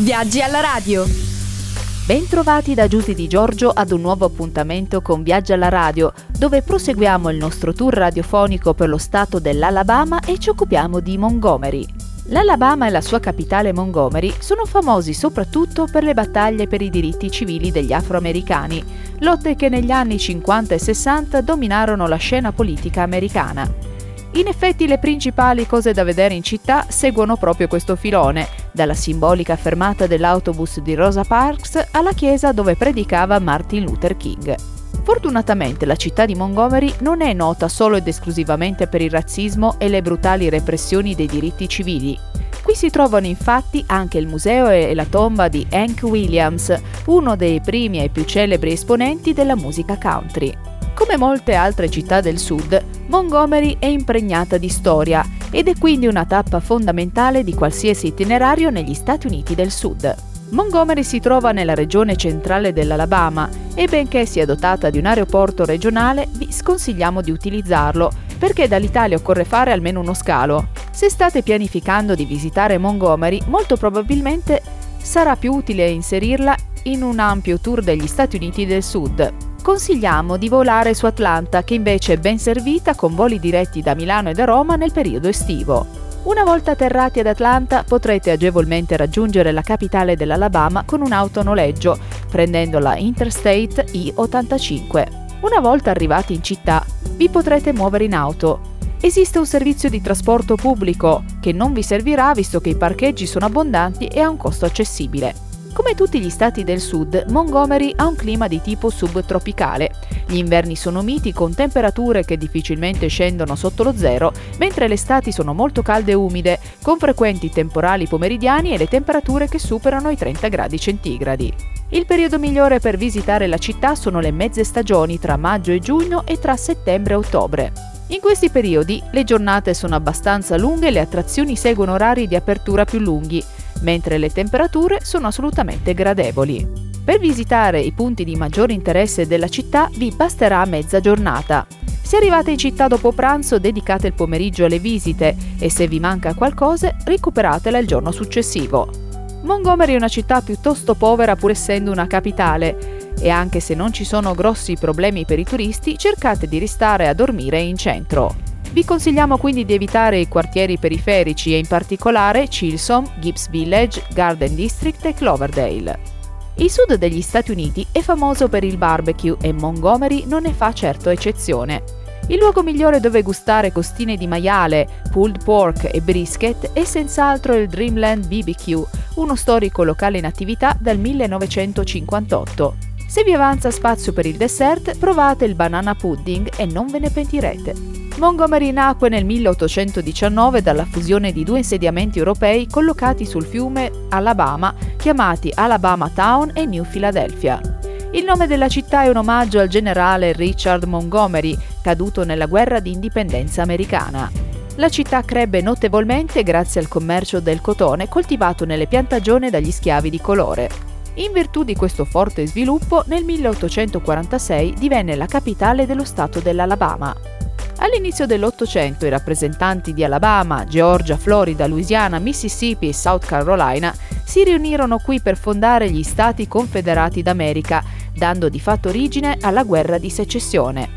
Viaggi alla radio. Bentrovati da Giusy Di Giorgio ad un nuovo appuntamento con Viaggi alla radio, dove proseguiamo il nostro tour radiofonico per lo stato dell'Alabama e ci occupiamo di Montgomery. L'Alabama e la sua capitale Montgomery sono famosi soprattutto per le battaglie per i diritti civili degli afroamericani, lotte che negli anni 50 e 60 dominarono la scena politica americana. In effetti le principali cose da vedere in città seguono proprio questo filone, dalla simbolica fermata dell'autobus di Rosa Parks alla chiesa dove predicava Martin Luther King. Fortunatamente la città di Montgomery non è nota solo ed esclusivamente per il razzismo e le brutali repressioni dei diritti civili. Qui si trovano infatti anche il museo e la tomba di Hank Williams, uno dei primi e più celebri esponenti della musica country. Come molte altre città del sud, Montgomery è impregnata di storia ed è quindi una tappa fondamentale di qualsiasi itinerario negli Stati Uniti del Sud. Montgomery si trova nella regione centrale dell'Alabama e benché sia dotata di un aeroporto regionale, vi sconsigliamo di utilizzarlo perché dall'Italia occorre fare almeno uno scalo. Se state pianificando di visitare Montgomery, molto probabilmente sarà più utile inserirla in un ampio tour degli Stati Uniti del Sud, consigliamo di volare su Atlanta che invece è ben servita con voli diretti da Milano e da Roma nel periodo estivo. Una volta atterrati ad Atlanta potrete agevolmente raggiungere la capitale dell'Alabama con un'auto noleggio, prendendo la Interstate I-85. Una volta arrivati in città, vi potrete muovere in auto. Esiste un servizio di trasporto pubblico che non vi servirà visto che i parcheggi sono abbondanti e a un costo accessibile. Come tutti gli stati del sud, Montgomery ha un clima di tipo subtropicale. Gli inverni sono miti con temperature che difficilmente scendono sotto lo zero, mentre le estati sono molto calde e umide, con frequenti temporali pomeridiani e le temperature che superano i 30 gradi centigradi. Il periodo migliore per visitare la città sono le mezze stagioni tra maggio e giugno e tra settembre e ottobre. In questi periodi le giornate sono abbastanza lunghe e le attrazioni seguono orari di apertura più lunghi, mentre le temperature sono assolutamente gradevoli. Per visitare i punti di maggiore interesse della città vi basterà mezza giornata. Se arrivate in città dopo pranzo dedicate il pomeriggio alle visite e se vi manca qualcosa recuperatela il giorno successivo. Montgomery è una città piuttosto povera pur essendo una capitale e anche se non ci sono grossi problemi per i turisti cercate di restare a dormire in centro. Vi consigliamo quindi di evitare i quartieri periferici e in particolare Chilsom, Gibbs Village, Garden District e Cloverdale. Il sud degli Stati Uniti è famoso per il barbecue e Montgomery non ne fa certo eccezione. Il luogo migliore dove gustare costine di maiale, pulled pork e brisket è senz'altro il Dreamland BBQ, uno storico locale in attività dal 1958. Se vi avanza spazio per il dessert, provate il banana pudding e non ve ne pentirete. Montgomery nacque nel 1819 dalla fusione di due insediamenti europei collocati sul fiume Alabama, chiamati Alabama Town e New Philadelphia. Il nome della città è un omaggio al generale Richard Montgomery, caduto nella guerra di indipendenza americana. La città crebbe notevolmente grazie al commercio del cotone coltivato nelle piantagioni dagli schiavi di colore. In virtù di questo forte sviluppo, nel 1846 divenne la capitale dello stato dell'Alabama. All'inizio dell'Ottocento i rappresentanti di Alabama, Georgia, Florida, Louisiana, Mississippi e South Carolina si riunirono qui per fondare gli Stati Confederati d'America, dando di fatto origine alla guerra di secessione.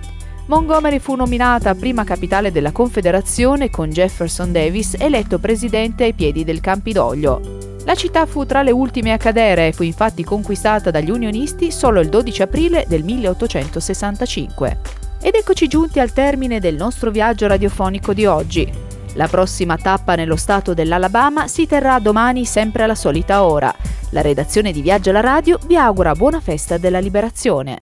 Montgomery fu nominata prima capitale della Confederazione con Jefferson Davis eletto presidente ai piedi del Campidoglio. La città fu tra le ultime a cadere e fu infatti conquistata dagli unionisti solo il 12 aprile del 1865. Ed eccoci giunti al termine del nostro viaggio radiofonico di oggi. La prossima tappa nello stato dell'Alabama si terrà domani sempre alla solita ora. La redazione di Viaggio alla Radio vi augura buona festa della liberazione.